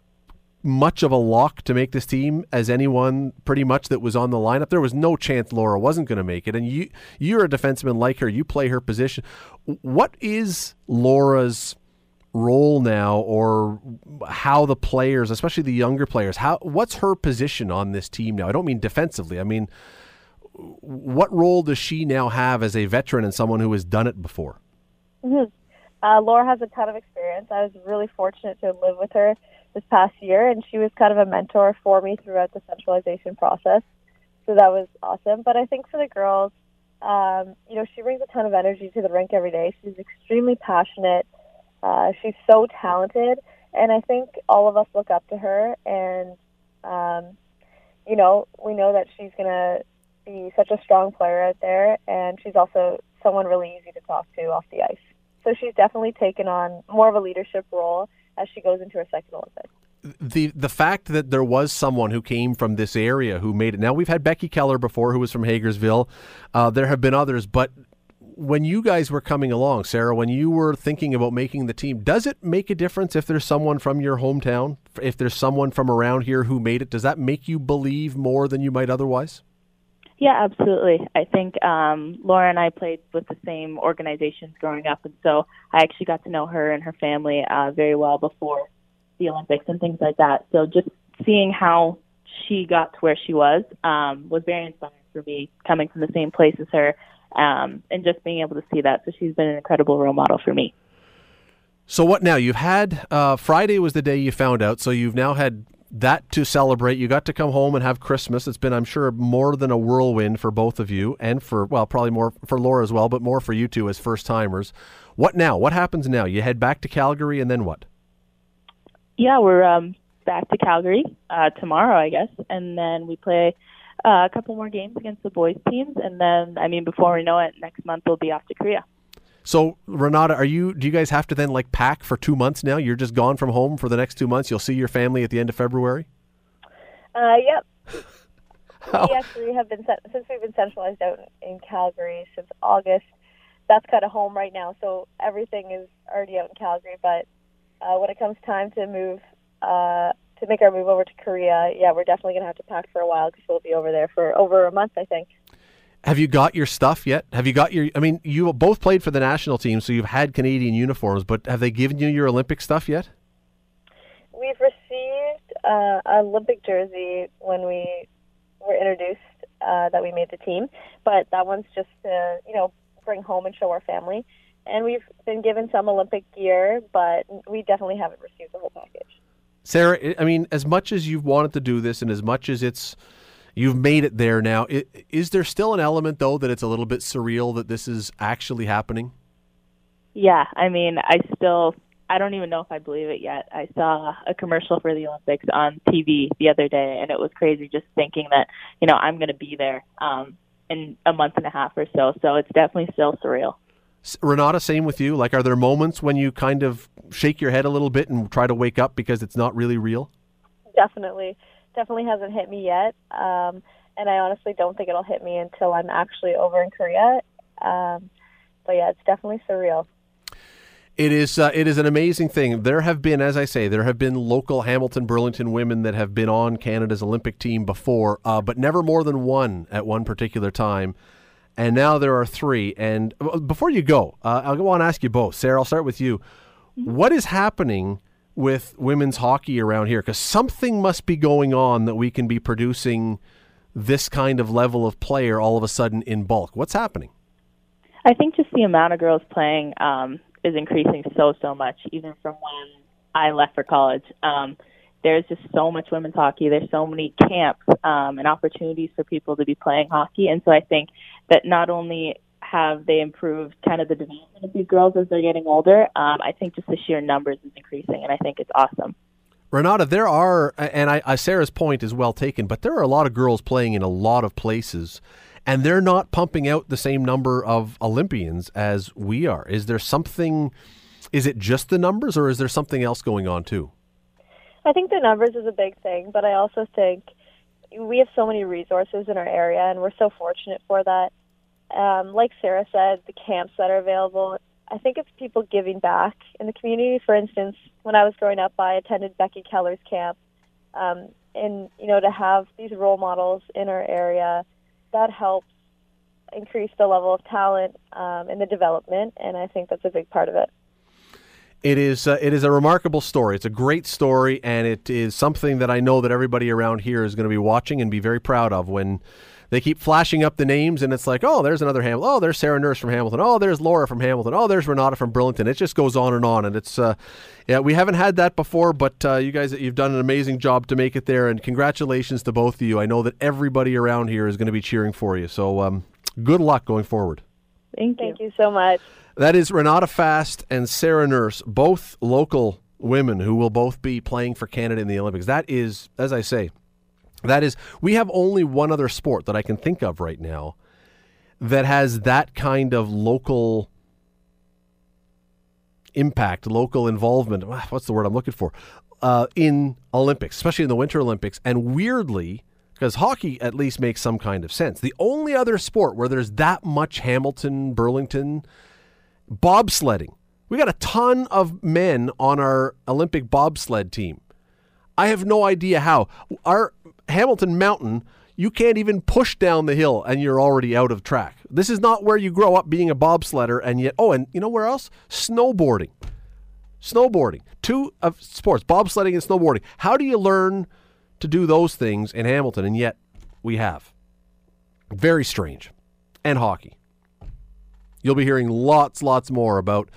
much of a lock to make this team as anyone pretty much that was on the lineup. There was no chance Laura wasn't going to make it. And you you're a defenseman like her. You play her position. What is Laura's role now or how the players, especially the younger players, how what's her position on this team now? I don't mean defensively. I mean what role does she now have as a veteran and someone who has done it before? Mm-hmm. Uh, Laura has a ton of experience. I was really fortunate to live with her this past year, and she was kind of a mentor for me throughout the centralization process. So that was awesome. But I think for the girls, um, you know, she brings a ton of energy to the rink every day. She's extremely passionate. Uh, she's so talented, and I think all of us look up to her. And um, you know, we know that she's gonna be such a strong player out there, and she's also someone really easy to talk to off the ice. So she's definitely taken on more of a leadership role as she goes into her second Olympics. The the fact that there was someone who came from this area who made it. Now we've had Becky Kellar before, who was from Hagersville. Uh, there have been others, but when you guys were coming along, Sarah, when you were thinking about making the team, does it make a difference if there's someone from your hometown? If there's someone from around here who made it, does that make you believe more than you might otherwise? Yeah, absolutely. I think um, Laura and I played with the same organizations growing up, and so I actually got to know her and her family uh, very well before the Olympics and things like that. So just seeing how she got to where she was um, was very inspiring for me, coming from the same place as her, um, and just being able to see that. So she's been an incredible role model for me. So what now? You've had uh, Friday was the day you found out. So you've now had that to celebrate. You got to come home and have Christmas. It's been, I'm sure, more than a whirlwind for both of you, and for well, probably more for Laura as well, but more for you two as first timers. What now? What happens now? You head back to Calgary, and then what? Yeah, we're um, back to Calgary uh, tomorrow, I guess, and then we play uh, a couple more games against the boys teams, and then I mean, before we know it, next month we'll be off to Korea. So Renata, are you? Do you guys have to then like pack for two months now? You're just gone from home for the next two months. You'll see your family at the end of February. Uh, yep. we actually have been since we've been centralized out in Calgary since August. That's kind of home right now, so everything is already out in Calgary. But uh, when it comes time to move, uh, to make our move over to Korea, yeah, we're definitely gonna have to pack for a while because we'll be over there for over a month, I think. Have you got your stuff yet? Have you got your? I mean, you both played for the national team, so you've had Canadian uniforms. But have they given you your Olympic stuff yet? We've received uh, an Olympic jersey when we were introduced uh, that we made the team, but that one's just to you know bring home and show our family. And we've been given some Olympic gear, but we definitely haven't received the whole package. Sarah, I mean, as much as you've wanted to do this, and as much as it's You've made it there now. Is there still an element, though, that it's a little bit surreal that this is actually happening? Yeah, I mean, I still, I don't even know if I believe it yet. I saw a commercial for the Olympics on TV the other day, and it was crazy just thinking that, you know, I'm going to be there um, in a month and a half or so. So it's definitely still surreal. Renata, same with you. Like, are there moments when you kind of shake your head a little bit and try to wake up because it's not really real? Definitely definitely hasn't hit me yet. Um, and I honestly don't think it'll hit me until I'm actually over in Korea. Um, but yeah, it's definitely surreal. It is. Uh, it is an amazing thing. There have been, as I say, there have been local Hamilton Burlington women that have been on Canada's Olympic team before, uh, but never more than one at one particular time. And now there are three. And uh, before you go, uh, I'll go on and ask you both. Sarah, I'll start with you. What is happening with women's hockey around here? Because something must be going on that we can be producing this kind of level of player all of a sudden in bulk. What's happening? I think just the amount of girls playing um, is increasing so so much, even from when I left for college. Um, there's just so much women's hockey. There's so many camps um, and opportunities for people to be playing hockey, and so I think that not only have they improved kind of the development of these girls as they're getting older. Um, I think just the sheer numbers is increasing, and I think it's awesome. Renata, there are, and I, I, Sarah's point is well taken, but there are a lot of girls playing in a lot of places, and they're not pumping out the same number of Olympians as we are. Is there something? Is it just the numbers, or is there something else going on too? I think the numbers is a big thing, but I also think we have so many resources in our area, and we're so fortunate for that. Um, like Sarah said, the camps that are available, I think it's people giving back in the community. For instance, when I was growing up, I attended Becky Kellar's camp, um, and you know to have these role models in our area, that helps increase the level of talent um, and the development, and I think that's a big part of it. It is uh, it is a remarkable story. It's a great story, and it is something that I know that everybody around here is going to be watching and be very proud of when they keep flashing up the names, and it's like, oh, there's another Hamilton. Oh, there's Sarah Nurse from Hamilton. Oh, there's Laura from Hamilton. Oh, there's Renata from Burlington. It just goes on and on, and it's uh, yeah, we haven't had that before, but uh, you guys, you've done an amazing job to make it there, and congratulations to both of you. I know that everybody around here is going to be cheering for you, so um, good luck going forward. Thank you. Thank you so much. That is Renata Fast and Sarah Nurse, both local women who will both be playing for Canada in the Olympics. That is, as I say, that is, we have only one other sport that I can think of right now that has that kind of local impact, local involvement. Ah, what's the word I'm looking for? Uh, in Olympics, especially in the Winter Olympics. And weirdly, because hockey at least makes some kind of sense. The only other sport where there's that much Hamilton, Burlington, bobsledding. We got a ton of men on our Olympic bobsled team. I have no idea how. Our Hamilton Mountain, you can't even push down the hill and you're already out of track. This is not where you grow up being a bobsledder and yet, oh, and you know where else? Snowboarding. Snowboarding. Two of sports, bobsledding and snowboarding. How do you learn to do those things in Hamilton? And yet we have. Very strange. And hockey. You'll be hearing lots, lots more about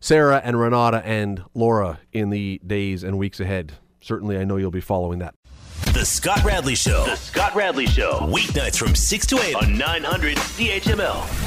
Sarah and Renata and Laura in the days and weeks ahead. Certainly, I know you'll be following that. The Scott Radley Show. The Scott Radley Show. Weeknights from 6 to 8 on 900 CHML.